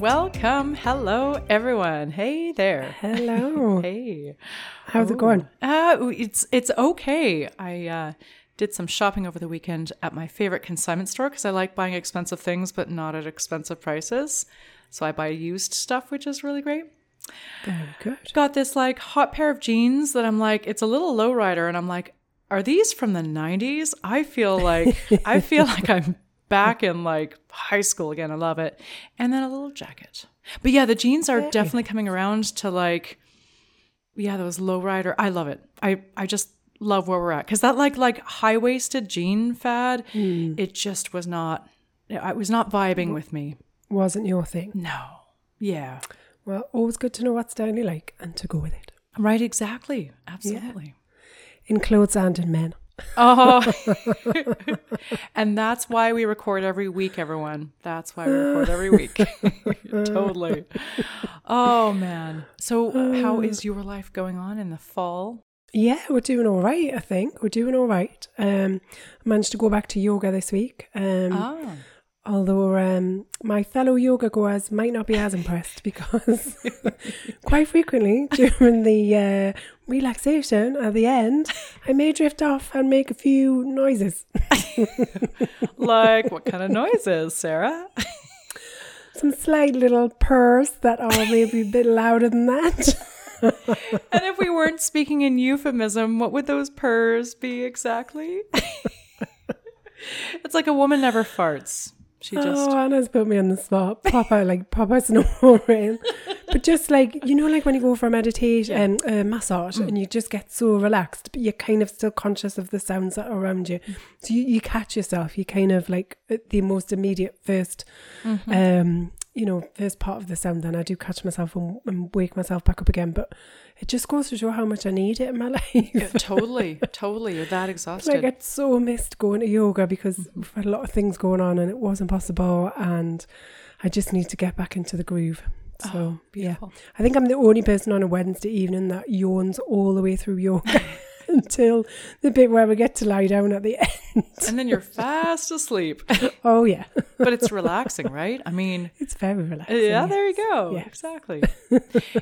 Welcome. Hello, everyone. Hey there. Hello. Hey. How's it going? Uh, it's it's okay. I uh, did some shopping over the weekend at my favorite consignment store because I like buying expensive things, but not at expensive prices. So I buy used stuff, which is really great. Very good. Got this like hot pair of jeans that I'm like, it's a little lowrider, and I'm like, are these from the 90s? I feel like I feel like I'm back in like high school again. I love it. And then a little jacket. But yeah, the jeans are definitely coming around to like yeah, those lowrider. I love it. I I just love where we're at cuz that like like high-waisted jean fad, hmm. it just was not It was not vibing with me. Wasn't your thing. No. Yeah. Well, always good to know what style you like and to go with it. Right, exactly. Absolutely. In clothes and in men. Oh, and that's why we record every week, everyone. That's why we record every week. totally. Oh, man. So, how is your life going on in the fall? Yeah, we're doing all right, I think. We're doing all right. Um, I managed to go back to yoga this week. Um, Ah, Although um, my fellow yoga goers might not be as impressed because quite frequently during the uh, relaxation at the end, I may drift off and make a few noises. like what kind of noises, Sarah? Some slight little purrs that are maybe a bit louder than that. And if we weren't speaking in euphemism, what would those purrs be exactly? it's like a woman never farts. She just Oh, Anna's put me on the spot. Papa, like proper snoring. But just like you know, like when you go for a meditation and uh, massage, and you just get so relaxed, but you're kind of still conscious of the sounds that are around you. So you, you catch yourself. You kind of like the most immediate 1st um, you know, first part of the sound. Then I do catch myself and, and wake myself back up again. But it just goes to show how much I need it in my life. totally, totally. You're that exhausted. Like I'd so missed going to yoga because mm-hmm. we've had a lot of things going on and it wasn't possible and I just need to get back into the groove. Oh, so Oh, yeah. I think I'm the only person on a Wednesday evening that yawns all the way through yoga until the bit where we get to lie down at the end. and then you're fast asleep. Oh yeah. but it's relaxing, right? I mean, It's very relaxing. yeah, yes. there you go. Yes. Exactly.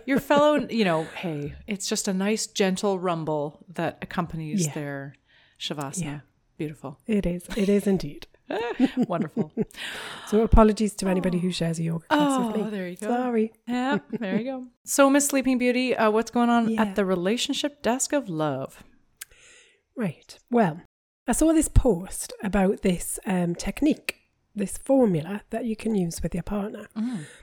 Your fellow, you know, hey, it's just a nice, gentle rumble that accompanies Yeah. their shavasana. Yeah. Beautiful. It is. It is indeed. Wonderful. So apologies to anybody who shares a yoga class oh, with me. there you go. Sorry. Yeah, there you go. So, Miss Sleeping Beauty, uh, what's going on Yeah. at the relationship desk of love? Right. Well, I saw this post about this um, technique, this formula that you can use with your partner,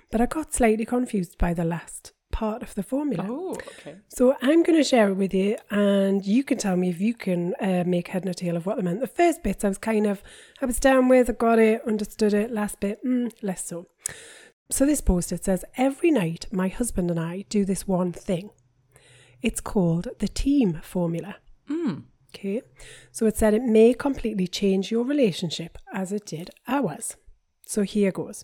but I got slightly confused by the last part of the formula. Oh, okay. So I'm going to share it with you, and you can tell me if you can uh, make head nor tail of what they meant. The first bit I was kind of, I was down with, I got it, understood it. Last bit, mm, less so. So this post it says every night my husband and I do this one thing. It's called the team formula. Mm. Okay, so it said it may completely change your relationship as it did ours. So here goes.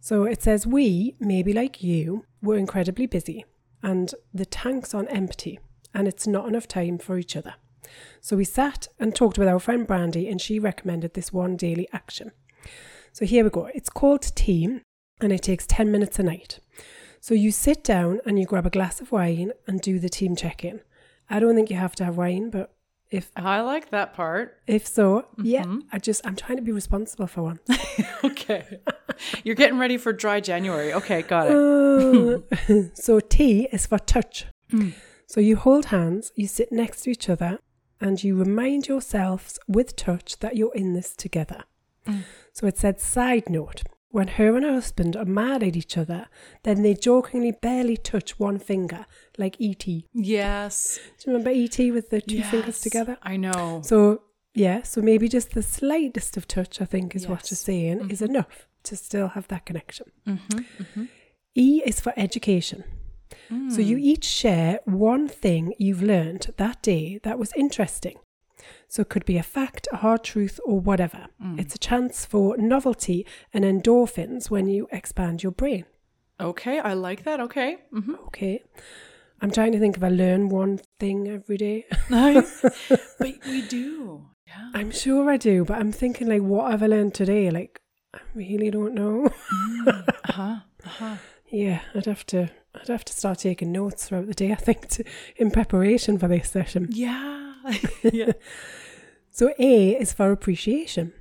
So it says we, maybe like you, were incredibly busy and the tank's on empty and it's not enough time for each other. So we sat and talked with our friend Brandy and she recommended this one daily action. So here we go. It's called Team and it takes 10 minutes a night. So you sit down and you grab a glass of wine and do the team check in. I don't think you have to have wine, but if oh, I like that part. if so, yeah, mm-hmm. I just I'm trying to be responsible for one. Okay. You're getting ready for dry January. Okay, got it. Uh, so T is for touch. Mm. So you hold hands, you sit next to each other, and you remind yourselves with touch that you're in this together. Mm. So it said side note. When her and her husband are mad at each other, then they jokingly barely touch one finger, like E.T. Yes. Do you remember E.T. with the two fingers together? I know. So yeah, so maybe just the slightest of touch, I think, is what you're saying, Mm-hmm. is enough to still have that connection. E is for education. So you each share one thing you've learned that day that was interesting. So it could be a fact, a hard truth, or whatever. It's a chance for novelty and endorphins when you expand your brain. Okay, I like that. Okay. hmm Okay. I'm trying to think if I learn one thing every day. Nice. but we do. Yeah. I'm sure I do, but I'm thinking like, what have I learned today? Like, I really don't know. Uh-huh. Uh-huh. yeah, I'd have to. I'd have to start taking notes throughout the day. I think to, in preparation for this session. Yeah. yeah. So A is for appreciation.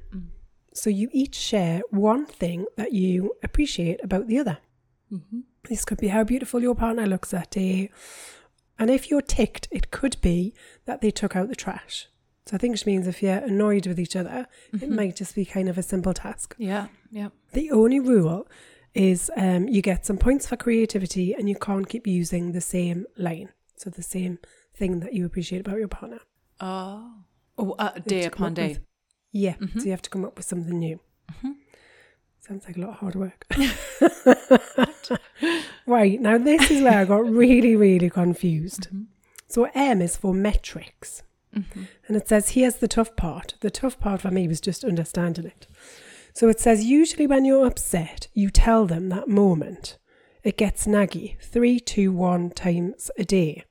So you each share one thing that you appreciate about the other. Mhm. This could be how beautiful your partner looks that day. And if you're ticked, it could be that they took out the trash. So I think which means if you're annoyed with each other, it might just be kind of a simple task. Yeah. Yeah. The only rule is um, you get some points for creativity and you can't keep using the same line. So the same thing that you appreciate about your partner. Oh. Oh, uh, day upon day. with- Yeah, so you have to come up with something new. Sounds like a lot of hard work. right, now this is where I got really, really confused. Mm-hmm. So M is for metrics. Mm-hmm. And it says, here's the tough part. The tough part for me was just understanding it. So it says, usually when you're upset, you tell them that moment. It gets naggy three, two, one times a day.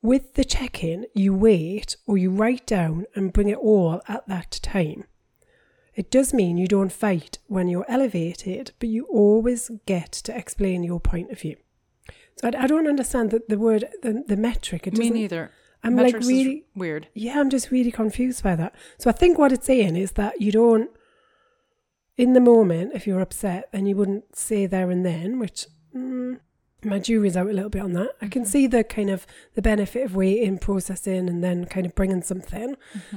With the check in, you wait or you write down and bring it all at that time. It does mean you don't fight when you're elevated, but you always get to explain your point of view. So I, I don't understand that the word, the, the metric. It Me neither. I'm Metrics like really, weird. yeah, I'm just really confused by that. So I think what it's saying is that you don't, in the moment, if you're upset, then you wouldn't say there and then, which mm, my jury's out a little bit on that. I can see the kind of the benefit of waiting, processing, and then kind of bringing something,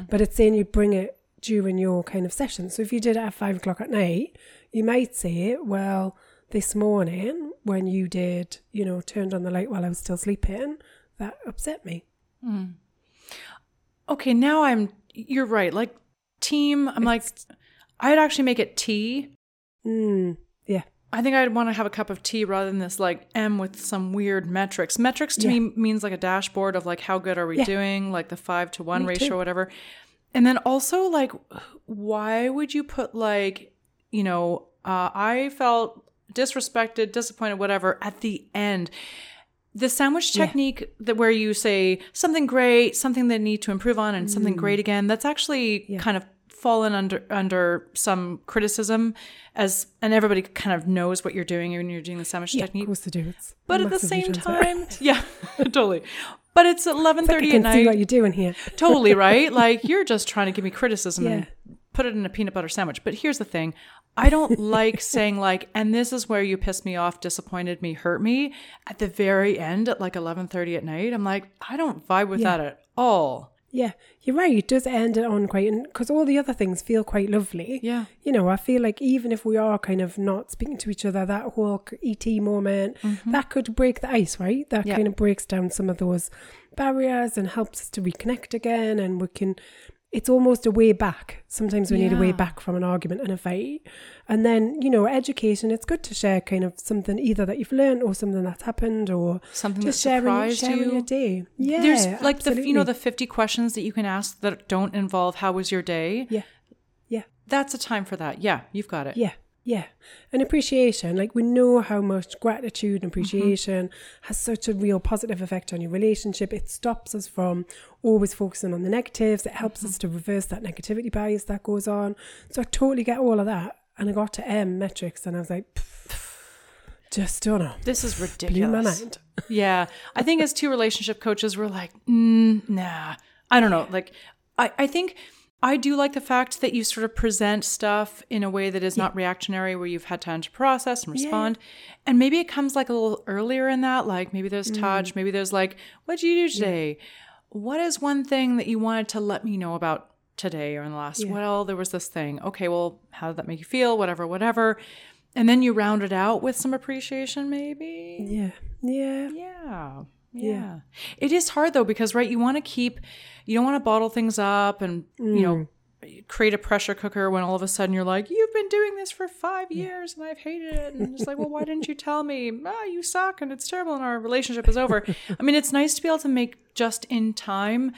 but it's saying you bring it during your kind of session. So if you did it at five o'clock at night, you might say, well, this morning when you did, you know, turned on the light while I was still sleeping, that upset me. Okay, now I'm. You're right. Like team, I'm like, I'd actually make it tea. Mm, yeah. I think I'd want to have a cup of tea rather than this like M with some weird metrics. Metrics to Yeah. me means like a dashboard of like how good are we Yeah. doing, like the five to one Me ratio too. or whatever. And then also like, why would you put like, you know, uh, I felt disrespected, disappointed, whatever at the end. The sandwich Yeah. technique that where you say something great, something they need to improve on, and something great again. That's actually Mm. Yeah. kind of fallen under under some criticism as and everybody kind of knows what you're doing when you're doing the sandwich Yeah, technique. of course they do. It's But at the same time, yeah, totally. But it's eleven thirty It's like I thirty at see what night. you're doing here. totally right. Like you're just trying to give me criticism and put it in a peanut butter sandwich. But here's the thing. I don't like saying like, and this is where you pissed me off, disappointed me, hurt me at the very end at like eleven thirty at night. I'm like, I don't vibe with Yeah. that at all. Yeah, you're right. It does end it on quite, because all the other things feel quite lovely. Yeah. You know, I feel like even if we are kind of not speaking to each other, that whole ET moment, that could break the ice, right? That Mm-hmm. Yeah. kind of breaks down some of those barriers and helps us to reconnect again. And we can, it's almost a way back. Sometimes we need a way back from an argument and a fight. And then, you know, education, it's good to share kind of something either that you've learned or something that's happened or Something just that sharing, surprised sharing you. your day. Yeah. There's like the you know the 50 questions that you can ask that don't involve how was your day. Yeah. Yeah. That's a time for that. Yeah, you've got it. Yeah, yeah. And appreciation, like we know how much gratitude and appreciation has such a real positive effect on your relationship. It stops us from always focusing on the negatives. It helps us to reverse that negativity bias that goes on. So I totally get all of that. And I got to M metrics and I was like, just don't know. This is ridiculous. Blew my mind. Yeah. I think as two relationship coaches, we're like, mm, nah. I don't know. Like, I, I think I do like the fact that you sort of present stuff in a way that is not reactionary, where you've had time to process and Yeah. respond. And maybe it comes like a little earlier in that. Like, maybe there's Mm. touch, maybe there's like, what'd you do today? What is one thing that you wanted to let me know about today or in the last? Yeah. Well, there was this thing. Okay, well, how did that make you feel? Whatever, whatever. And then you round it out with some appreciation, maybe. Yeah, yeah. Yeah. Yeah. Yeah. It is hard though because right you want to keep you don't want to bottle things up and you know create a pressure cooker when all of a sudden you're like, you've been doing this for five years and I've hated it. And it's like, well, why didn't you tell me? Ah, you suck and it's terrible and our relationship is over. I mean, it's nice to be able to make just in time,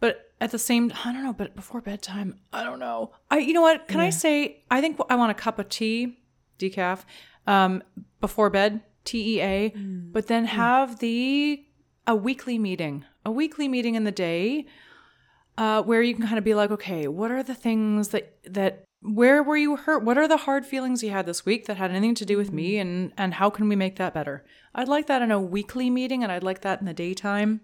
but at the same, I don't know, but before bedtime, I don't know. I, you know what? Can I say, I think I want a cup of tea, decaf, um, before bed, T E A, but then have the, a weekly meeting, a weekly meeting in the day uh, where you can kind of be like, okay, what are the things that that where were you hurt? What are the hard feelings you had this week that had anything to do with me, and and how can we make that better? I'd like that in a weekly meeting, and I'd like that in the daytime.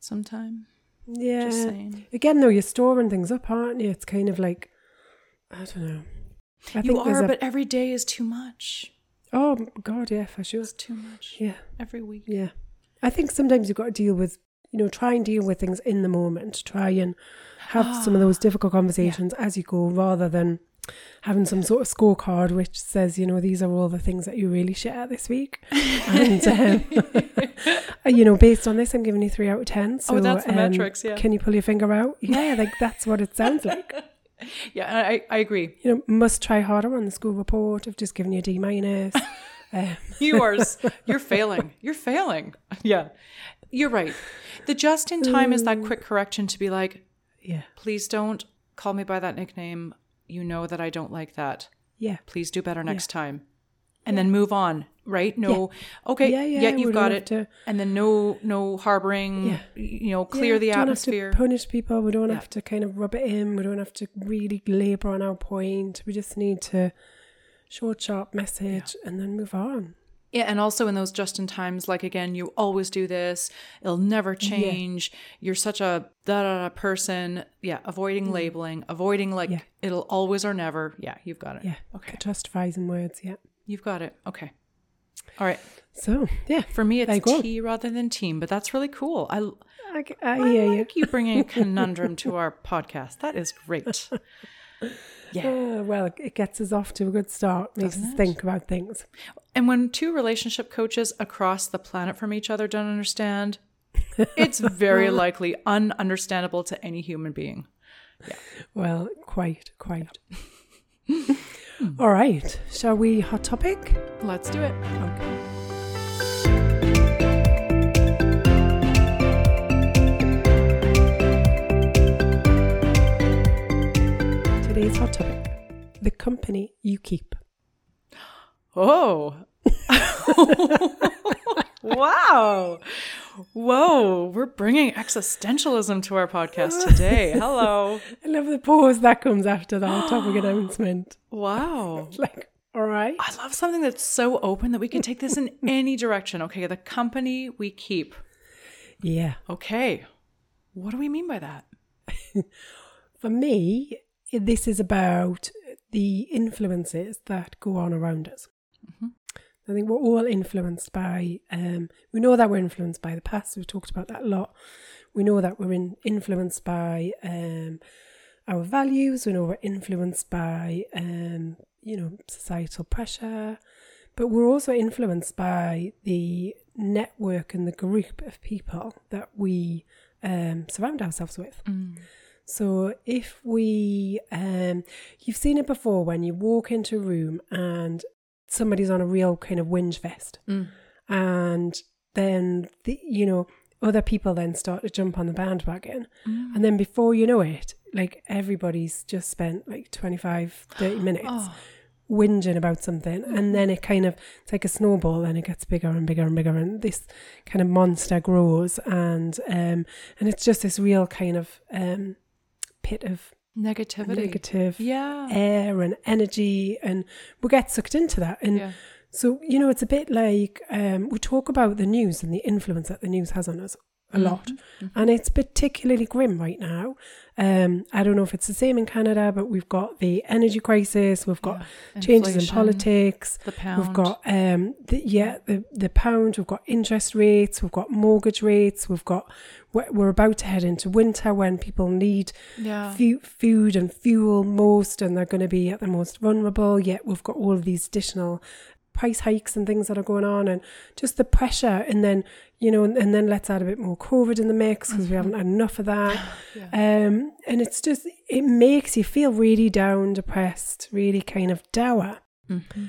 Sometime, Yeah. just saying. Again, though, you're storing things up, aren't you? It's kind of like, I don't know. I You there's are, a- but every day is too much. oh God, yeah, for sure. It's too much. Yeah, Every week. yeah. I think sometimes you've got to deal with, you know, try and deal with things in the moment. Try and have some of those difficult conversations as you go, rather than having some sort of scorecard which says, you know, these are all the things that you really shit at this week, and um, you know, based on this, I'm giving you three out of ten. So, Oh, that's the um, metrics, yeah. Can you pull your finger out? Yeah, like that's what it sounds like. Yeah, I I agree. you know, must try harder on the school report. I've just given you a D minus. You are you're failing. You're failing. Yeah. You're right. The just in time is that quick correction to be like, yeah, please don't call me by that nickname. You know that I don't like that. yeah, Please do better next time. And then move on, right? No, okay, Yeah, yeah, yeah, we you've got it. to- and then no, no harboring. Yeah. You know, clear Yeah, the don't atmosphere. Have to punish people. We don't Yeah. have to kind of rub it in. We don't have to really labour on our point. We just need to short, sharp message and then move on. Yeah, and also in those just in times, like again, you always do this. It'll never change. You're such a da da person. Yeah, avoiding labeling, avoiding like Mm. Yeah. it'll always or never. Yeah, you've got it. Yeah, Okay, justifies in words. Yeah. you've got it. Okay. All right. So yeah, For me, it's tea rather than team, but that's really cool. I, I, I I hear you. like you bringing a conundrum to our podcast. That is great. Yeah. Ah, well, it gets us off to a good start. Makes Doesn't us it? think about things. And when two relationship coaches across the planet from each other don't understand, it's very likely ununderstandable to any human being. Yeah. Well, quite, quite. All right, shall we hot topic? Let's do it. Okay. Today's hot topic the company you keep. Oh. wow. Whoa. We're bringing existentialism to our podcast today. Hello. I love the pause that comes after the hot topic announcement. Wow. Like, all right. I love something that's so open that we can take this in any direction. Okay. The company we keep. Yeah. Okay. What do we mean by that? For me, this is about the influences that go on around us. I think we're all influenced by, um, we know that we're influenced by the past. We've talked about that a lot. We know that we're in, influenced by um, our values. We know we're influenced by, um, you know, societal pressure. But we're also influenced by the network and the group of people that we um, surround ourselves with. So if we, um, you've seen it before when you walk into a room and somebody's on a real kind of whinge fest, and then the, you know other people then start to jump on the bandwagon, and then before you know it, like everybody's just spent like 25, 30 minutes Oh. whinging about something. And then it kind of it's like a snowball and it gets bigger and bigger and bigger. And this kind of monster grows and um and it's just this real kind of um pit of Negativity. negative Yeah. air and energy and we get sucked into that and Yeah. so you know it's a bit like um we talk about the news and the influence that the news has on us a lot Mm-hmm. and it's particularly grim right now um i don't know if it's the same in canada but we've got the energy crisis we've got Yeah. changes in politics The pound. We've got um the, yeah the the pound. We've got interest rates. We've got mortgage rates. We've got we're, we're about to head into winter when people need yeah. fu- food and fuel most, and they're going to be at the most vulnerable. Yet we've got all of these additional price hikes and things that are going on and just the pressure and then you know and, and then let's add a bit more covid in the mix because we haven't had mm-hmm. enough of that. Um and it's just it makes you feel really down depressed really kind of dour. Mm-hmm.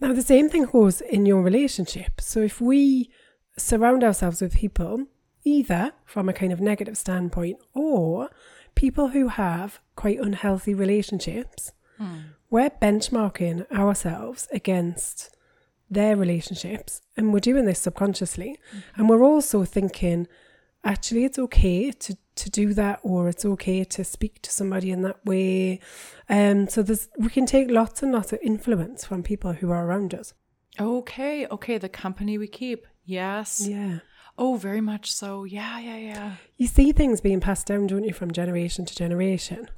Now the same thing goes in your relationship. So if we surround ourselves with people either from a kind of negative standpoint or people who have quite unhealthy relationships mm. we're benchmarking ourselves against their relationships and we're doing this subconsciously and we're also thinking actually it's okay to to do that or it's okay to speak to somebody in that way um so there's we can take lots and lots of influence from people who are around us Okay, okay, the company we keep. Yes. yeah Oh, very much so. Yeah, yeah, yeah. you see things being passed down don't you from generation to generation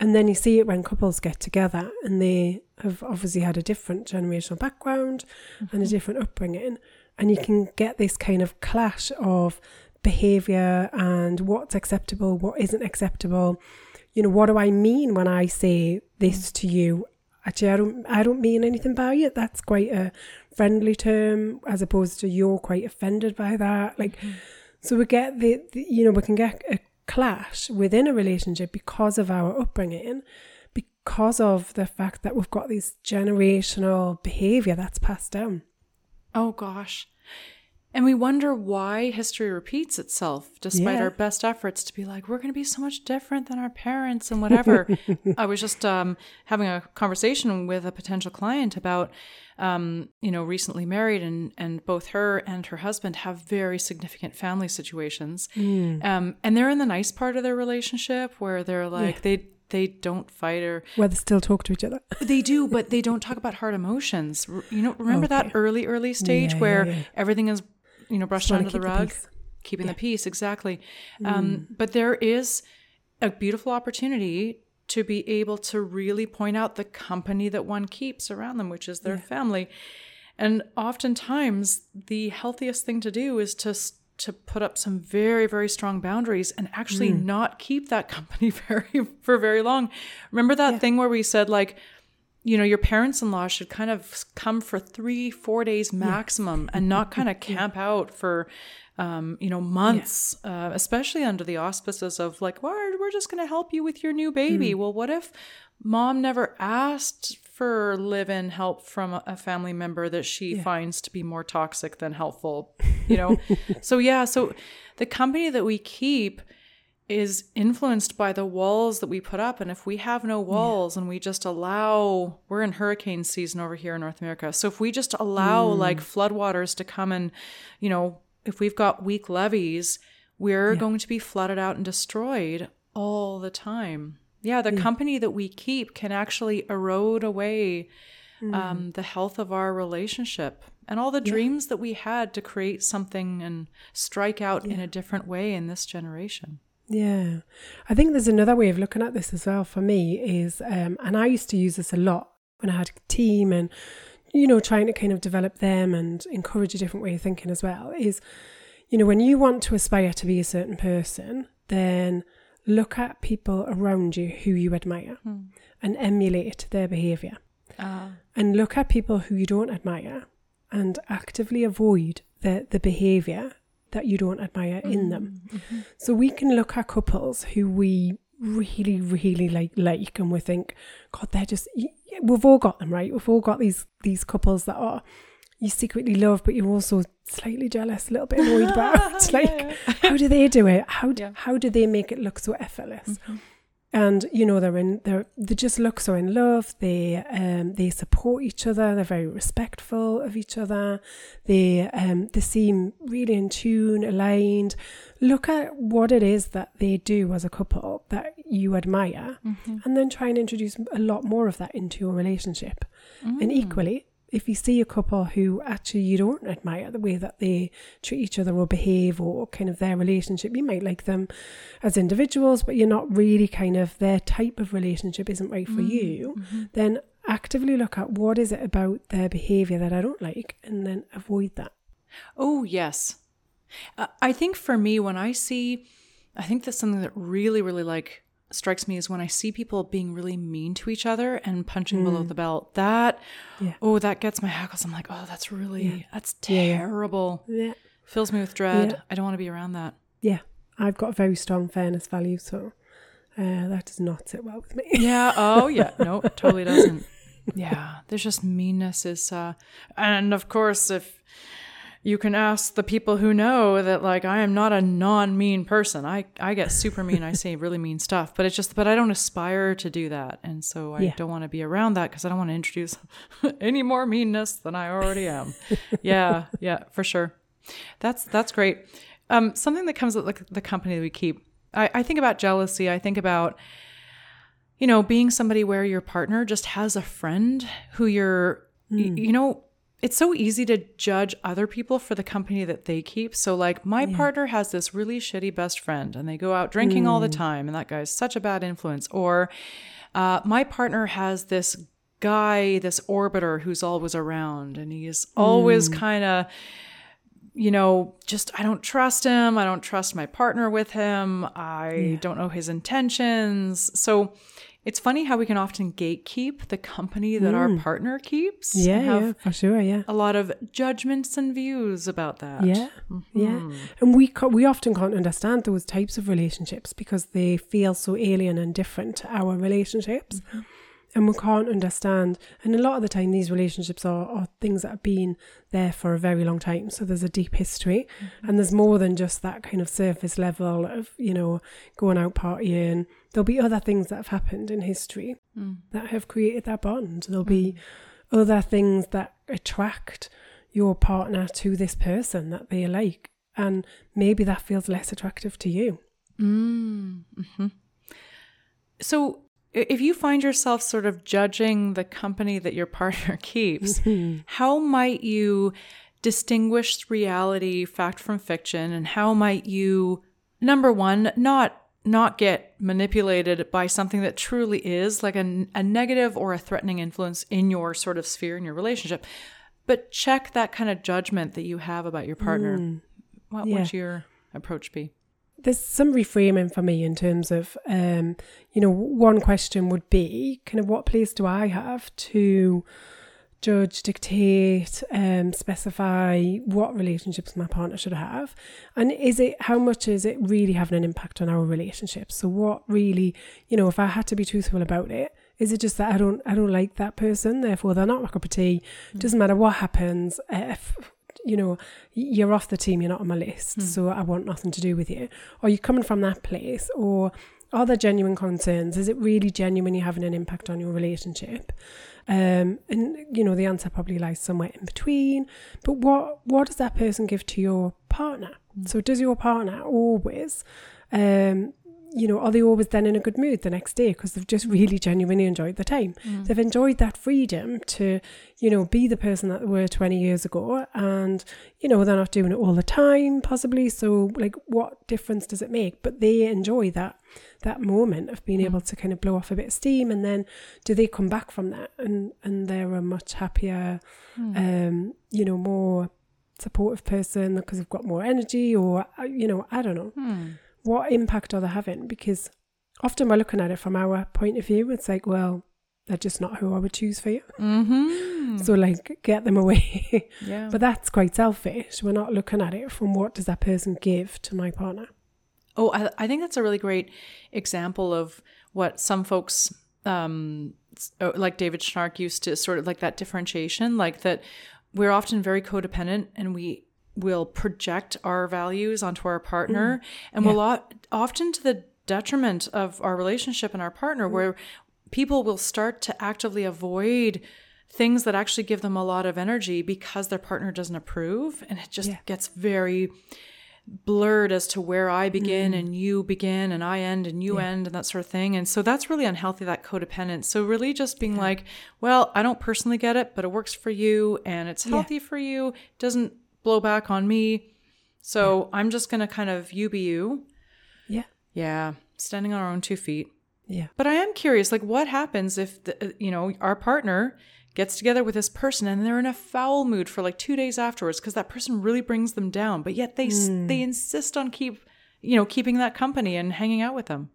and then you see it when couples get together and they have obviously had a different generational background and a mm-hmm. different upbringing. And you can get this kind of clash of behavior and what's acceptable what isn't acceptable. You know what do i mean when i say this mm. to you? Actually i don't i don't mean anything by it. That's quite a friendly term as opposed to you're quite offended by that. Like mm-hmm. so we get the, the you know we can get a clash within a relationship because of our upbringing because of the fact that we've got this generational behavior that's passed down Oh gosh. And we wonder why history repeats itself despite Yeah. our best efforts to be like, we're going to be so much different than our parents and whatever. I was just um, having a conversation with a potential client about, um, you know, recently married, and, and both her and her husband have very significant family situations. Um, and they're in the nice part of their relationship where they're like, they, they don't fight or where they still talk to each other they do, but they don't talk about hard emotions. You know, remember that early, early stage Yeah, yeah, where yeah. everything is, you know, brushed under the the rug, peace. keeping the peace. Exactly. Um, but there is a beautiful opportunity to be able to really point out the company that one keeps around them, which is their family. And oftentimes, the healthiest thing to do is to to put up some very very strong boundaries and actually not keep that company very for very long. Remember that thing where we said like you know, your parents-in-law should kind of come for three, four days maximum, and not kind of camp out for, um, you know, months. Uh, especially under the auspices of like, well, we're just going to help you with your new baby. Well, what if mom never asked for live-in help from a family member that she finds to be more toxic than helpful? You know, so yeah, so the company that we keep is influenced by the walls that we put up. And if we have no walls and we just allow, we're in hurricane season over here in North America. So if we just allow like floodwaters to come and, you know, if we've got weak levees, we're going to be flooded out and destroyed all the time. Yeah, the company that we keep can actually erode away um, the health of our relationship and all the dreams that we had to create something and strike out in a different way in this generation. Yeah. I think there's another way of looking at this as well for me is, um, and I used to use this a lot when I had a team and, you know, trying to kind of develop them and encourage a different way of thinking as well is, you know, when you want to aspire to be a certain person, then look at people around you who you admire and emulate their behavior. And look at people who you don't admire and actively avoid the, the behavior that you don't admire in them. Mm, mm-hmm. So we can look at couples who we really, really like, like, and we think, God, they're just. We've all got them, right? We've all got these these couples that are you secretly love, but you're also slightly jealous, a little bit annoyed about. Like, how do they do it? How do, Yeah. how do they make it look so effortless? Mm-hmm. And you know they're in they're they just look so in love. They um they support each other. They're very respectful of each other. They um they seem really in tune, aligned. Look at what it is that they do as a couple that you admire, and then try and introduce a lot more of that into your relationship. And equally, if you see a couple who actually you don't admire the way that they treat each other or behave or kind of their relationship, you might like them as individuals, but you're not really kind of their type of relationship isn't right for you, then actively look at what is it about their behavior that I don't like and then avoid that. Oh, yes. Uh, I think for me, when I see, I think that's something that really, really like strikes me is when I see people being really mean to each other and punching below the belt. That, Yeah. oh, that gets my hackles. I'm like, oh, that's really, that's Yeah, yeah. terrible. Yeah. Fills me with dread. Yeah. I don't want to be around that. Yeah. I've got a very strong fairness value, so uh, that does not sit well with me. Yeah. Oh, yeah. No, totally doesn't. Yeah. There's just meanness is, uh, and of course, if you can ask the people who know that, like, I am not a non mean person. I, I get super mean. I say really mean stuff, but it's just, but I don't aspire to do that. And so I Yeah. don't want to be around that because I don't want to introduce any more meanness than I already am. yeah. Yeah, for sure. That's, that's great. Um, something that comes with like the company that we keep. I, I think about jealousy. I think about, you know, being somebody where your partner just has a friend who you're, y- you know, it's so easy to judge other people for the company that they keep. So, like, my partner has this really shitty best friend and they go out drinking all the time, and that guy's such a bad influence. Or, uh, my partner has this guy, this orbiter who's always around, and he's always kind of, you know, just I don't trust him. I don't trust my partner with him. I don't know his intentions. So it's funny how we can often gatekeep the company that our mm. partner keeps. Yeah, have yeah, for sure, yeah. a lot of judgments and views about that. Yeah, yeah, mm-hmm. and we ca- we often can't understand those types of relationships because they feel so alien and different to our relationships, mm-hmm. And we can't understand. And a lot of the time, these relationships are, are things that have been there for a very long time. So there's a deep history, mm-hmm. and there's more than just that kind of surface level of you know going out partying. There'll be other things that have happened in history mm. that have created that bond. There'll be mm-hmm. other things that attract your partner to this person that they like. And maybe that feels less attractive to you. Mm-hmm. So i- if you find yourself sort of judging the company that your partner keeps, mm-hmm. how might you distinguish reality, fact from fiction, and how might you, number one, not not get manipulated by something that truly is like a, a negative or a threatening influence in your sort of sphere in your relationship, but check that kind of judgment that you have about your partner. Mm. What yeah. would your approach be? There's some reframing for me in terms of, um, you know, one question would be kind of what place do I have to judge, dictate, um, specify what relationships my partner should have, and is it how much is it really having an impact on our relationship? So what really, you know, if I had to be truthful about it, is it just that I don't I don't like that person, therefore they're not my cup of tea? Doesn't matter what happens. If you know you're off the team, you're not on my list, so I want nothing to do with you. Are you coming from that place, or are there genuine concerns? Is it really genuinely having an impact on your relationship? Um, and you know the answer probably lies somewhere in between. But what what does that person give to your partner? So does your partner always, um, you know, are they always then in a good mood the next day because they've just really genuinely enjoyed the time? They've enjoyed that freedom to, you know, be the person that they were 20 years ago. And, you know, they're not doing it all the time, possibly. So, like, what difference does it make? But they enjoy that that moment of being able to kind of blow off a bit of steam and then do they come back from that and and they're a much happier um you know more supportive person because they've got more energy or uh, you know i don't know what impact are they having? Because often we're looking at it from our point of view. It's like, well, they're just not who I would choose for you. Mm-hmm. So, like, get them away. Yeah. but that's quite selfish. We're not looking at it from what does that person give to my partner. Oh, I, I think that's a really great example of what some folks, um, uh, like David Schnarch, used to sort of like that differentiation, like that we're often very codependent and we will project our values onto our partner, mm. and we'll o- often to the detriment of our relationship and our partner, mm. where people will start to actively avoid things that actually give them a lot of energy because their partner doesn't approve. And it just Yeah. gets very blurred as to where I begin mm. and you begin and I end and you end and that sort of thing. And so that's really unhealthy, that codependence. So really just being like, well, I don't personally get it, but it works for you and it's healthy for you, doesn't blow back on me. So I'm just going to kind of you be you. Yeah. Yeah. Standing on our own two feet. Yeah. But I am curious, like, what happens if the, uh, you know our partner gets together with this person and they're in a foul mood for like two days afterwards because that person really brings them down, but yet they s they insist on keep you know keeping that company and hanging out with them.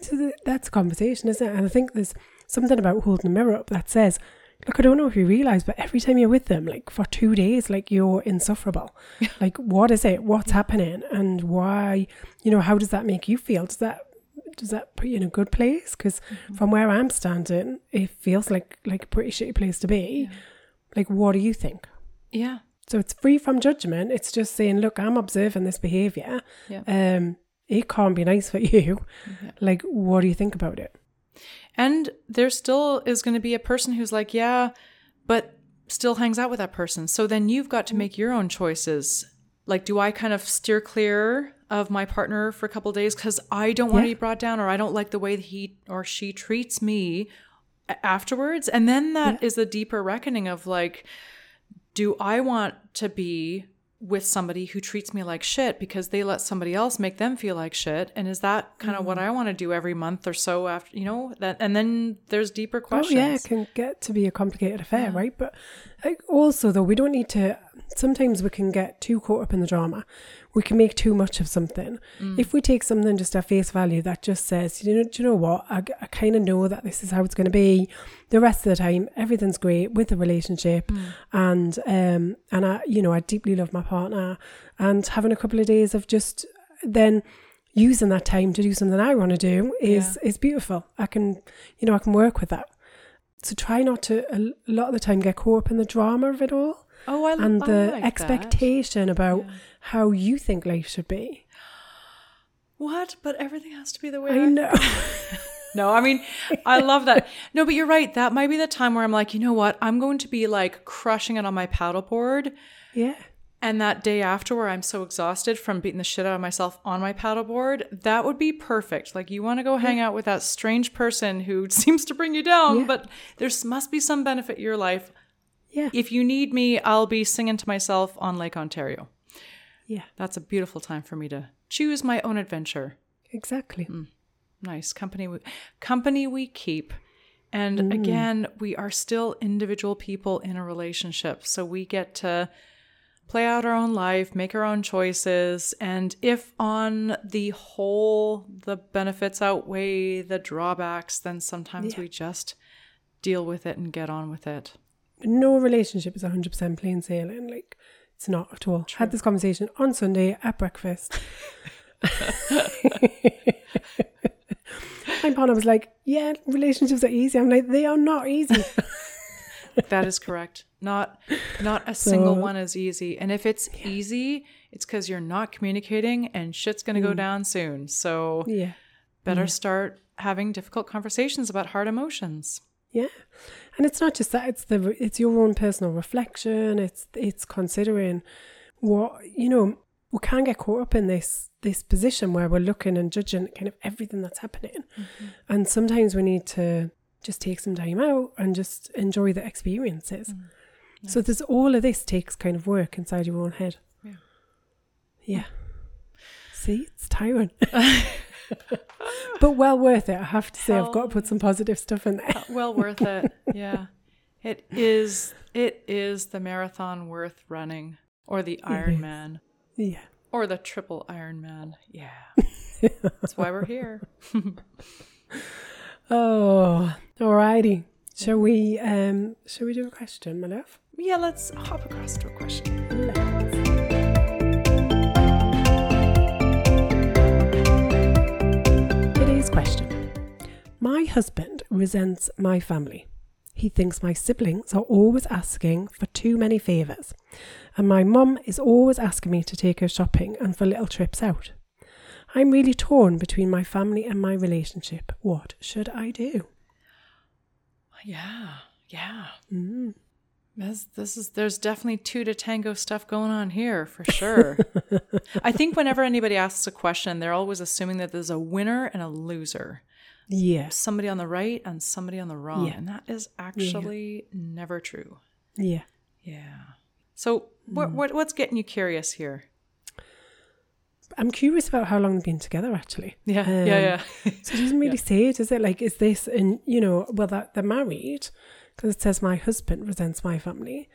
So th- that's a conversation, isn't it? And I think there's something about holding a mirror up that says, look, I don't know if you realize, but every time you're with them, like for two days, like you're insufferable. like, what is it? What's happening? And why, you know, how does that make you feel? Does that, does that put you in a good place? Because from where I'm standing, it feels like, like a pretty shitty place to be. Like, what do you think? Yeah. So it's free from judgment. It's just saying, look, I'm observing this behavior. Yeah. Um, it can't be nice for you. Yeah. Like, what do you think about it? And there still is going to be a person who's like, yeah, but still hangs out with that person. So then you've got to make your own choices. Like, do I kind of steer clear of my partner for a couple days because I don't want to be brought down or I don't like the way that he or she treats me afterwards? And then that is the deeper reckoning of like, do I want to be with somebody who treats me like shit because they let somebody else make them feel like shit? And is that kind of what mm. I want to do every month or so after, you know, that, and then there's deeper questions. Oh, yeah, it can get to be a complicated affair, right? But like, also, though, we don't need to. Sometimes we can get too caught up in the drama. We can make too much of something. If we take something just at face value that just says, you know, do you know what? I, I kind of know that this is how it's going to be. The rest of the time, everything's great with the relationship, and um, and I, you know, I deeply love my partner, and having a couple of days of just then using that time to do something I want to do is is beautiful. I can, you know, I can work with that. So try not to a lot of the time get caught up in the drama of it all Oh, I and I the like that. expectation about how you think life should be. What? But everything has to be the way I know. No, I mean, I love that. No, but you're right. That might be the time where I'm like, you know what? I'm going to be like crushing it on my paddleboard. yeah. And that day after, where I'm so exhausted from beating the shit out of myself on my paddleboard, that would be perfect. Like, you want to go hang out with that strange person who seems to bring you down, Yeah. but there must be some benefit in your life. Yeah. If you need me, I'll be singing to myself on Lake Ontario. Yeah. That's a beautiful time for me to choose my own adventure. Exactly. Mm. Nice company. We, company we keep. And again, we are still individual people in a relationship. So we get to play out our own life, make our own choices. And if on the whole the benefits outweigh the drawbacks, then sometimes Yeah. we just deal with it and get on with it. No relationship is 100% plain sailing. Like, it's not at all. Had this conversation on Sunday at breakfast. My partner was like, Yeah, relationships are easy. I'm like, They are not easy. That is correct. Not not a single one is easy. And if it's easy, it's because you're not communicating and shit's gonna go mm. down soon. So yeah. better mm. start having difficult conversations about hard emotions. Yeah, and it's not just that; it's the it's your own personal reflection. It's it's considering what you know. We can't get caught up in this this position where we're looking and judging kind of everything that's happening, mm-hmm. and sometimes we need to just take some time out and just enjoy the experiences. Mm. So there's all of this takes kind of work inside your own head. Yeah. Yeah. See, it's tiring. but well worth it. I have to say, I've got to put some positive stuff in there. Uh, well worth it. Yeah. It is it is the marathon worth running. Or the Ironman. Yeah. Or the triple Ironman. Yeah. That's why we're here. Oh, alrighty. Shall we um shall we do a question, my love? Yeah, let's hop across to a question. My husband resents my family. He thinks my siblings are always asking for too many favours, and my mum is always asking me to take her shopping and for little trips out. I'm really torn between my family and my relationship. What should I do? Yeah. Yeah. Mm. This, this is there's definitely two to tango stuff going on here for sure. I think whenever anybody asks a question, they're always assuming that there's a winner and a loser. Yes. Somebody on the right and somebody on the wrong. Yeah. And that is actually never true. Yeah. Yeah. So what, what what's getting you curious here? I'm curious about how long they've been together actually. Yeah. Um, yeah, yeah. So it doesn't really say, does it? Like, is this, and you know, well, that they're married because it says my husband resents my family.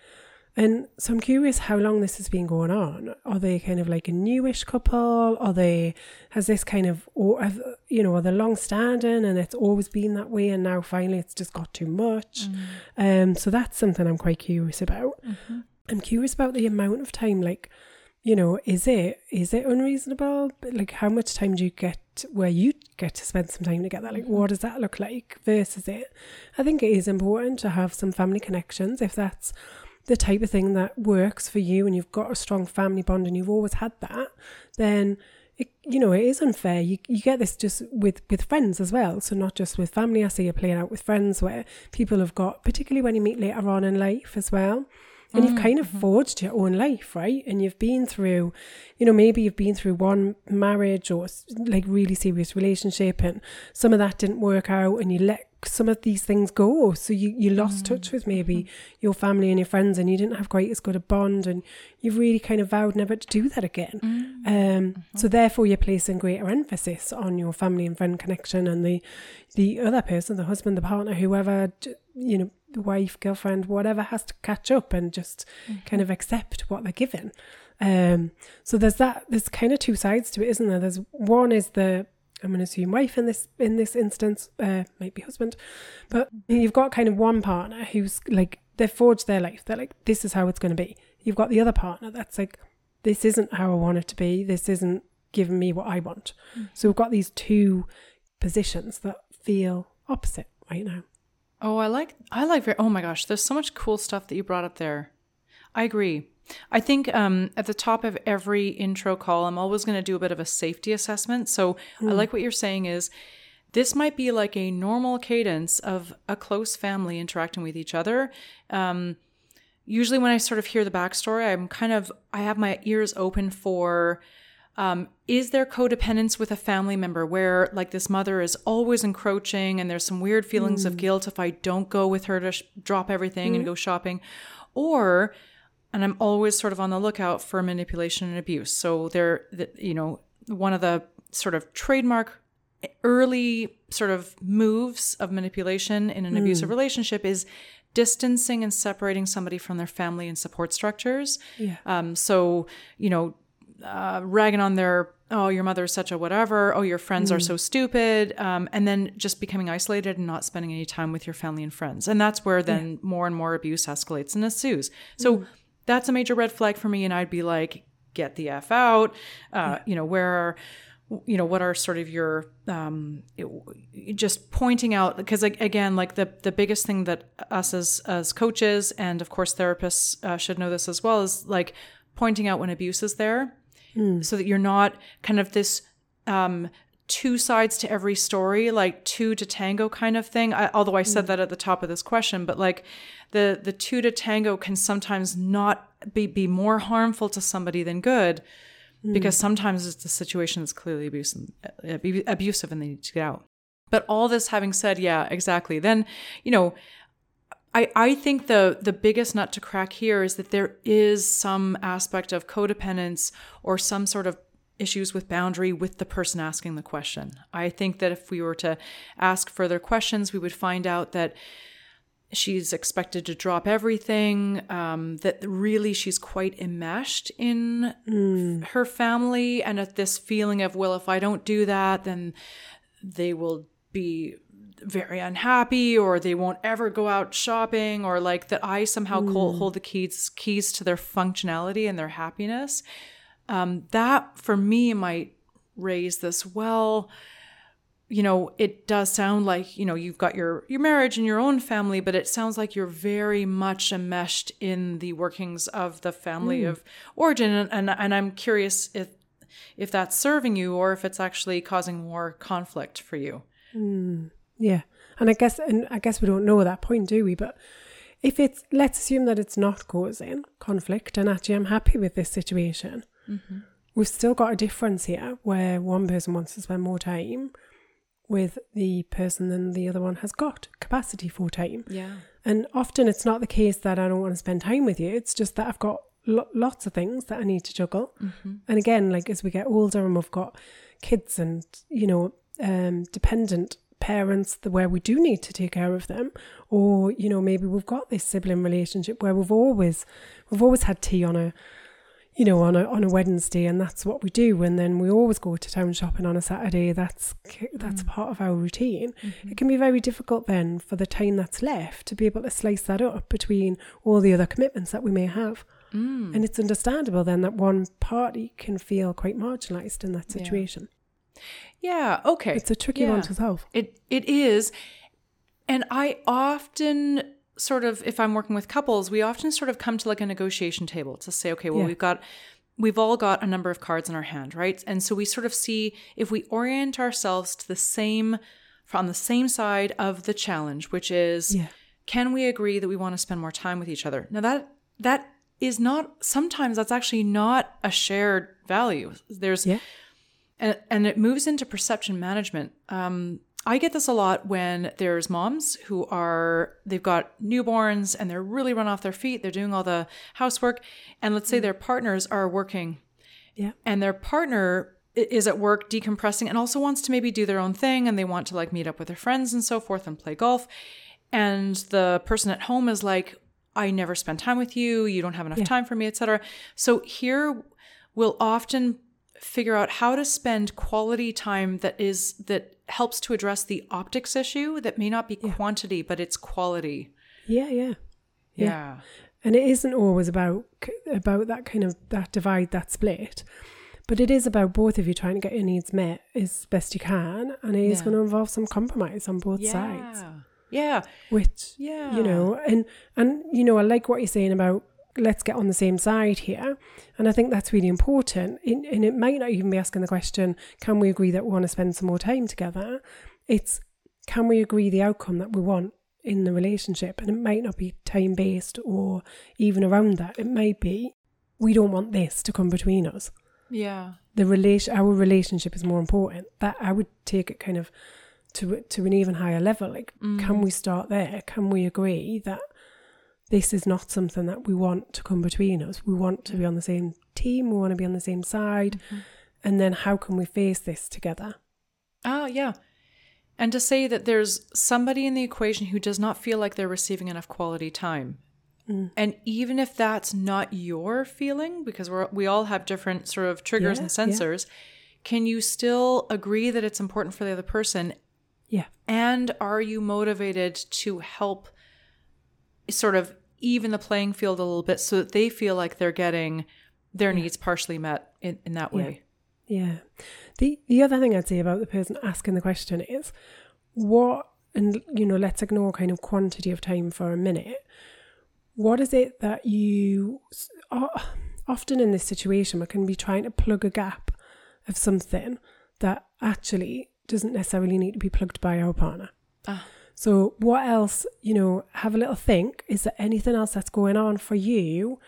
And so I'm curious how long this has been going on. Are they kind of like a newish couple? Are they has this kind of or have, you know are they long standing and it's always been that way and now finally it's just got too much? Mm. Um, so that's something I'm quite curious about. Mm-hmm. I'm curious about the amount of time. Like, you know, is it is it unreasonable? Like, how much time do you get where you get to spend some time together? Like, what does that look like versus it? I think it is important to have some family connections if that's the type of thing that works for you and you've got a strong family bond and you've always had that, then it, you know it is unfair. You you get this just with with friends as well, so not just with family. I see you playing out with friends where people have got, particularly when you meet later on in life as well. And you've mm, kind of mm-hmm. forged your own life, right? And you've been through, you know, maybe you've been through one marriage or like really serious relationship, and some of that didn't work out, and you let some of these things go. So you, you lost mm. touch with maybe mm-hmm. your family and your friends, and you didn't have quite as good a bond, and you've really kind of vowed never to do that again. Mm. Um, mm-hmm. so therefore, you're placing greater emphasis on your family and friend connection, and the the other person, the husband, the partner, whoever, you know, the wife, girlfriend, whatever, has to catch up and just kind mm-hmm. of accept what they're given. Um, so there's that. There's kind of two sides to it, isn't there? There's one is the I'm going to assume wife in this in this instance, uh, might be husband, but you've got kind of one partner who's like they've forged their life. They're like, this is how it's going to be. You've got the other partner that's like, this isn't how I want it to be. This isn't giving me what I want. So we've got these two positions that feel opposite right now. Oh, I like I like very. Oh my gosh, there's so much cool stuff that you brought up there. I agree. I think um, at the top of every intro call, I'm always going to do a bit of a safety assessment. So I like what you're saying is this might be like a normal cadence of a close family interacting with each other. Um, usually, when I sort of hear the backstory, I'm kind of I have my ears open for um, is there codependence with a family member where like this mother is always encroaching and there's some weird feelings of guilt if i don't go with her to sh- drop everything and go shopping or and i'm always sort of on the lookout for manipulation and abuse. So there the, you know one of the sort of trademark early sort of moves of manipulation in an abusive relationship is distancing and separating somebody from their family and support structures. Yeah. um, so you know uh, ragging on their oh your mother is such a whatever. Oh your friends are so stupid. Um, and then just becoming isolated and not spending any time with your family and friends. And that's where then more and more abuse escalates and ensues. So that's a major red flag for me and i'd be like get the f out. Uh, you know where are you know what are sort of your um it- just pointing out because again like the the biggest thing that us as as coaches and of course therapists uh, should know this as well is like pointing out when abuse is there so that you're not kind of this um two sides to every story like two to tango kind of thing I, although i said mm. that at the top of this question but like the the two to tango can sometimes not be be more harmful to somebody than good because mm. sometimes it's the situation that's clearly abusive, abusive and they need to get out. But all this having said, yeah, exactly. Then, you know, I, I think the the biggest nut to crack here is that there is some aspect of codependence or some sort of issues with boundary with the person asking the question. I think that if we were to ask further questions, we would find out that she's expected to drop everything um, that really she's quite enmeshed in her family and at this feeling of well if i don't do that then they will be very unhappy or they won't ever go out shopping or like that i somehow col- hold the keys keys to their functionality and their happiness um, that for me might raise this well you know, it does sound like, you know, you've got your your marriage and your own family, but it sounds like you're very much enmeshed in the workings of the family of origin. And, and and I'm curious if if that's serving you or if it's actually causing more conflict for you. Yeah, and I guess and I guess we don't know at that point, do we? But if it's let's assume that it's not causing conflict, and actually I'm happy with this situation. We've still got a difference here where one person wants to spend more time with the person than the other one has got capacity for time. Yeah. And often it's not the case that I don't want to spend time with you. It's just that I've got lo- lots of things that I need to juggle. And again, like as we get older and we've got kids and, you know, um, dependent parents the where we do need to take care of them or you know maybe we've got this sibling relationship where we've always we've always had tea on a you know on a on a Wednesday and that's what we do and then we always go to town shopping on a Saturday that's that's Mm. part of our routine Mhm. it can be very difficult then for the time that's left to be able to slice that up between all the other commitments that we may have Mm. and it's understandable then that one party can feel quite marginalized in that Yeah. situation yeah. Okay. it's a tricky Yeah. one to solve It it is, and I often sort of, if I'm working with couples, we often sort of come to like a negotiation table to say, okay, well, Yeah. we've got. We've all got a number of cards in our hand, right? And so we sort of see if we orient ourselves to the same, on the same side of the challenge, which is, yeah can we agree that we want to spend more time with each other? Now that that is not sometimes that's actually not a shared value. There's Yeah. and and it moves into perception management. Um, I get this a lot when there's moms who are they've got newborns and they're really run off their feet. They're doing all the housework, and let's say mm-hmm. their partners are working, Yeah. and their partner is at work decompressing and also wants to maybe do their own thing, and they want to like meet up with their friends and so forth and play golf, and the person at home is like, I never spend time with you. You don't have enough Yeah. time for me, etc. So here we'll often figure out how to spend quality time that is that helps to address the optics issue that may not be quantity but it's quality. Yeah yeah. Yeah. yeah. And it isn't always about about that kind of that divide that split but it is about both of you trying to get your needs met as best you can and it is Yeah. going to involve some compromise on both yeah sides. Yeah. Which yeah. you know and and you know i like what you're saying about let's get on the same side here. And i think that's really important. And, and it might not even be asking the question can we agree that we want to spend some more time together? It's can we agree the outcome that we want in the relationship? And it might not be time based or even around that. It might be we don't want this to come between us. Yeah. The relation our relationship is more important. That i would take it kind of to to an even higher level like can mm. we start there? Can we agree that this is not something that we want to come between us. We want to be on the same team. We want to be on the same side. Mm-hmm. And then how can we face this together? Oh yeah. And to say that there's somebody in the equation who does not feel like they're receiving enough quality time. Mm. And even if that's not your feeling because we're we all have different sort of triggers Yeah, and yeah. sensors can you still agree that it's important for the other person? Yeah. And are you motivated to help sort of even the playing field a little bit so that they feel like they're getting their needs partially met in, in that way? Yeah. The the other thing I'd say about the person asking the question is what and you know, let's ignore kind of quantity of time for a minute. What is it that you o- often in this situation we can be trying to plug a gap of something that actually doesn't necessarily need to be plugged by our partner. Ah. So what else, you know, have a little think. Is there anything else that's going on for you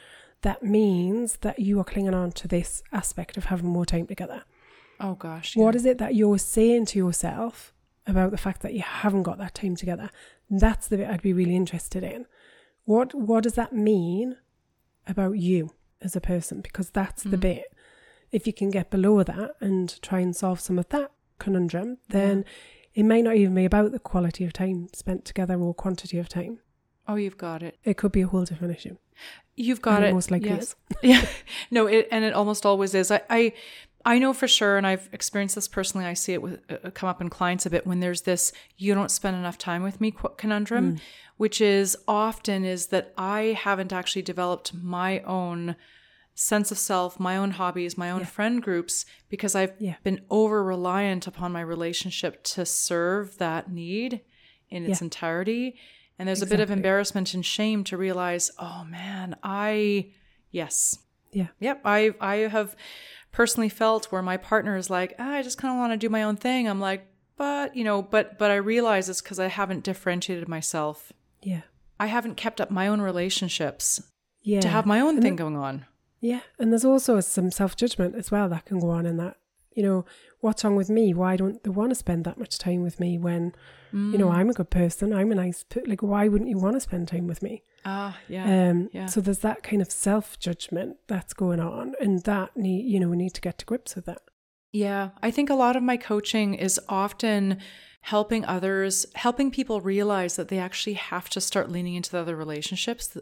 that means that you are clinging on to this aspect of having more time together? Oh gosh. What is it that you're saying to yourself about the fact that you haven't got that time together? That's the bit I'd be really interested in. What what does that mean about you as a person? Because that's the hmm. bit. If you can get below that and try and solve some of that conundrum, then it may not even be about the quality of time spent together or quantity of time. Oh, you've got it. It could be a whole different issue. You've got And it. most likely yes. yeah. No, it and it almost always is. I, I I know for sure, and I've experienced this personally. I see it with uh, come up in clients a bit when there's this "you don't spend enough time with me" conundrum, which is often is that I haven't actually developed my own sense of self, my own hobbies, my own friend groups because I've Yeah. been over reliant upon my relationship to serve that need in its Yeah. entirety. And there's a bit of embarrassment and shame to realize, oh man, I yes. Yeah. Yep. I I have personally felt where my partner is like, ah, I just kind of want to do my own thing. I'm like, but you know, but but I realize it's because I haven't differentiated myself. Yeah. I haven't kept up my own relationships Yeah. to have my own thing going on. Yeah, and there's also some self judgment as well that can go on in that. You know, what's wrong with me? Why don't they want to spend that much time with me when, you know, I'm a good person, I'm a nice, like, why wouldn't you want to spend time with me? Ah, yeah. Um, yeah. So there's that kind of self judgment that's going on, and that need, you know, we need to get to grips with that. Yeah, I think a lot of my coaching is often helping others, helping people realize that they actually have to start leaning into the other relationships.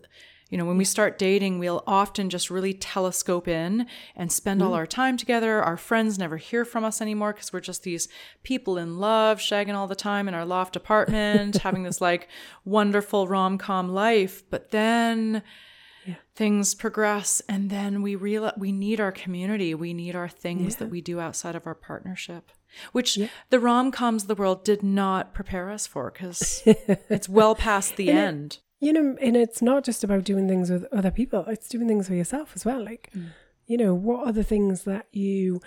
You know, when we start dating, we'll often just really telescope in and spend all mm-hmm. our time together. Our friends never hear from us anymore because we're just these people in love, shagging all the time in our loft apartment, having this like wonderful rom com life. But then things progress and then we realize we need our community. We need our things that we do outside of our partnership which the rom-coms of the world did not prepare us for because it's well past the end You know, and it's not just about doing things with other people, it's doing things for yourself as well. Like, mm. you know, what are the things that you.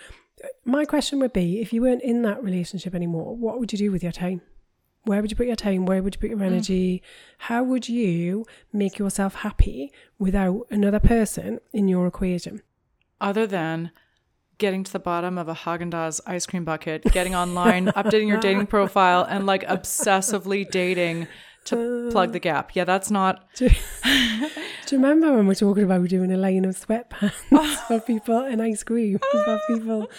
My question would be if you weren't in that relationship anymore, what would you do with your time? Where would you put your time? Where would you put your mm. energy? How would you make yourself happy without another person in your equation? other than getting to the bottom of a Haagen-Dazs ice cream bucket, getting online, updating your dating profile, and like obsessively dating to plug the gap. Yeah, that's not. Do, do you remember when we're talking about doing a line of sweatpants for people and ice cream for people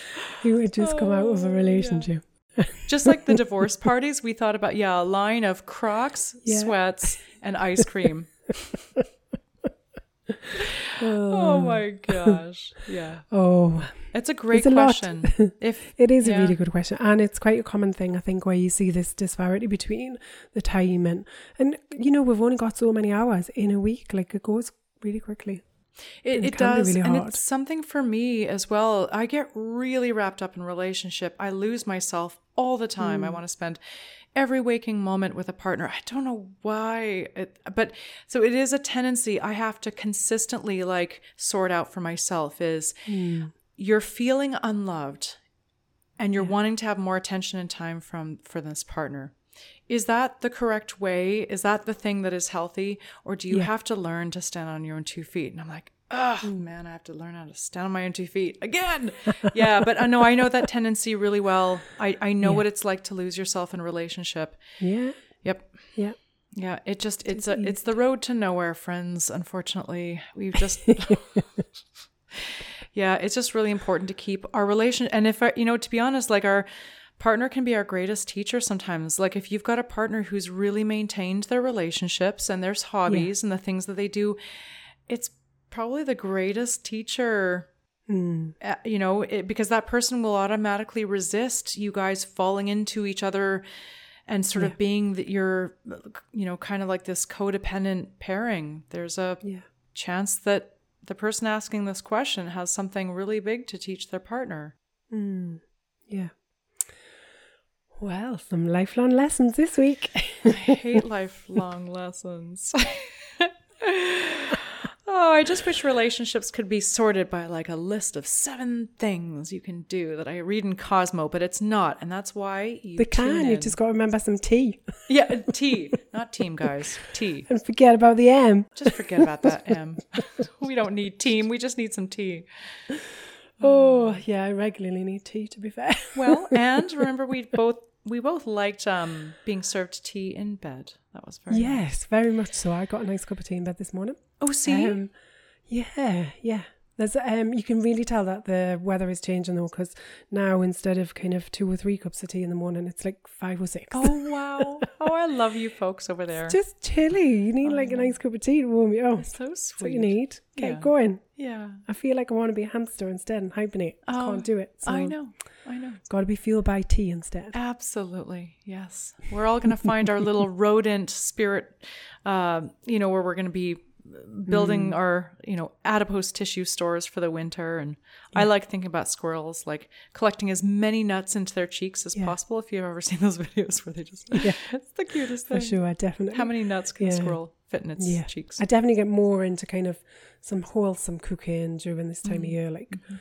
who had just come out of a oh, relationship? Just like the divorce parties, we thought about yeah, a line of Crocs, Yeah. sweats, and ice cream. Oh my gosh. Yeah. Oh, It's a great It's a lot. question. If it is a really good question, and it's quite a common thing I think where you see this disparity between the time and and you know we've only got so many hours in a week, like it goes really quickly. It, it it does. really and it's something for me as well. I get really wrapped up in relationship. I lose myself all the time. Mm. I want to spend every waking moment with a partner. I don't know why. It, but so it is a tendency I have to consistently like sort out for myself is Mm. you're feeling unloved and you're wanting to have more attention and time from for this partner. Is that the correct way? Is that the thing that is healthy? Or do you Yeah. have to learn to stand on your own two feet? And I'm like, oh man, I have to learn how to stand on my own two feet again. yeah, but uh, I know I know that tendency really well. I, I know Yeah. what it's like to lose yourself in a relationship. Yeah, Yep. yeah. Yeah, it just it's a it's the road to nowhere, friends. Unfortunately, we've just yeah, it's just really important to keep our relation. And if our- you know, to be honest, like our partner can be our greatest teacher sometimes. Like if you've got a partner who's really maintained their relationships and there's hobbies and the things that they do, it's probably the greatest teacher Mm. you know, it, because that person will automatically resist you guys falling into each other and sort of being that you're, you know, kind of like this codependent pairing. There's a Yeah. chance that the person asking this question has something really big to teach their partner. Mm. Yeah. Well, some lifelong lessons this week. I hate lifelong lessons. oh, I just wish relationships could be sorted by like a list of seven things you can do that I read in Cosmo, but it's not, and that's why you they can. You just got to remember some tea yeah T, not team guys. T. and forget about the M. Just forget about that M. we don't need team. We just need some tea. Oh, yeah. I regularly need tea. To be fair. Well, and remember we both we both liked um being served tea in bed. That was very nice. yes, very much so. I got a nice cup of tea in bed this morning. Oh, see. Um, yeah, yeah. There's um, you can really tell that the weather is changing though, because now instead of kind of two or three cups of tea in the morning, it's like five or six. oh wow. Oh, I love you folks over there. It's just chilly. You need like a nice cup of tea to warm you up. so That's what you need. Get Yeah. going. Yeah. I feel like I want to be a hamster instead and hibernate. I Oh, can't do it. So I know. I know. Got to be fueled by tea instead. Absolutely. Yes. We're all going to find our little rodent spirit, uh, you know, where we're going to be building our, you know, adipose tissue stores for the winter. And I like thinking about squirrels, like collecting as many nuts into their cheeks as Yeah. possible. If you've ever seen those videos where they just, Yeah it's the cutest thing. For sure, definitely. How many nuts can a squirrel fit in its Yeah. cheeks? I definitely get more into kind of some wholesome cooking during this Mm. time of year. Like Mm-hmm.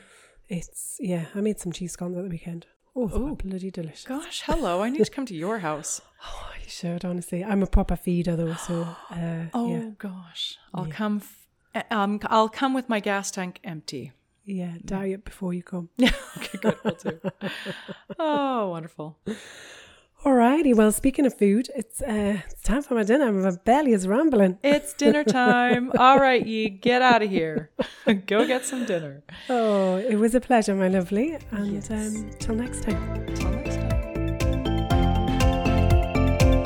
it's yeah, I made some cheese scones at the weekend. Oh, were bloody delicious. Gosh, hello. I need to come to your house. Oh, you should honestly. I'm a proper feeder though, so uh, Oh yeah, gosh. I'll come, f- um, I'll come with my gas tank empty. yeah. Diet before you come. Yeah. Okay, good. We'll do. Oh, wonderful. All Alrighty, well, speaking of food, it's, uh, it's time for my dinner. My belly is rambling. It's dinner time. All right, ye, get out of here. Go get some dinner. Oh, it was a pleasure, my lovely. And Yes. um, till next time. Till next time.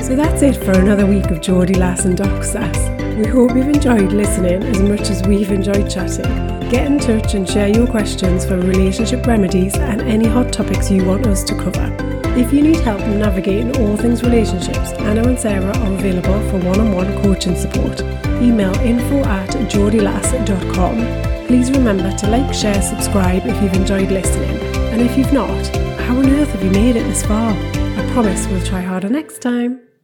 So that's it for another week of Geordie Lass and Doc Sass. We hope you've enjoyed listening as much as we've enjoyed chatting. Get in touch and share your questions for relationship remedies and any hot topics you want us to cover. If you need help navigating all things relationships, Anna and Sarah are available for one-on-one coaching support. Email info at geordielass.com. Please remember to like, share, subscribe if you've enjoyed listening. And if you've not, how on earth have you made it this far? I promise we'll try harder next time.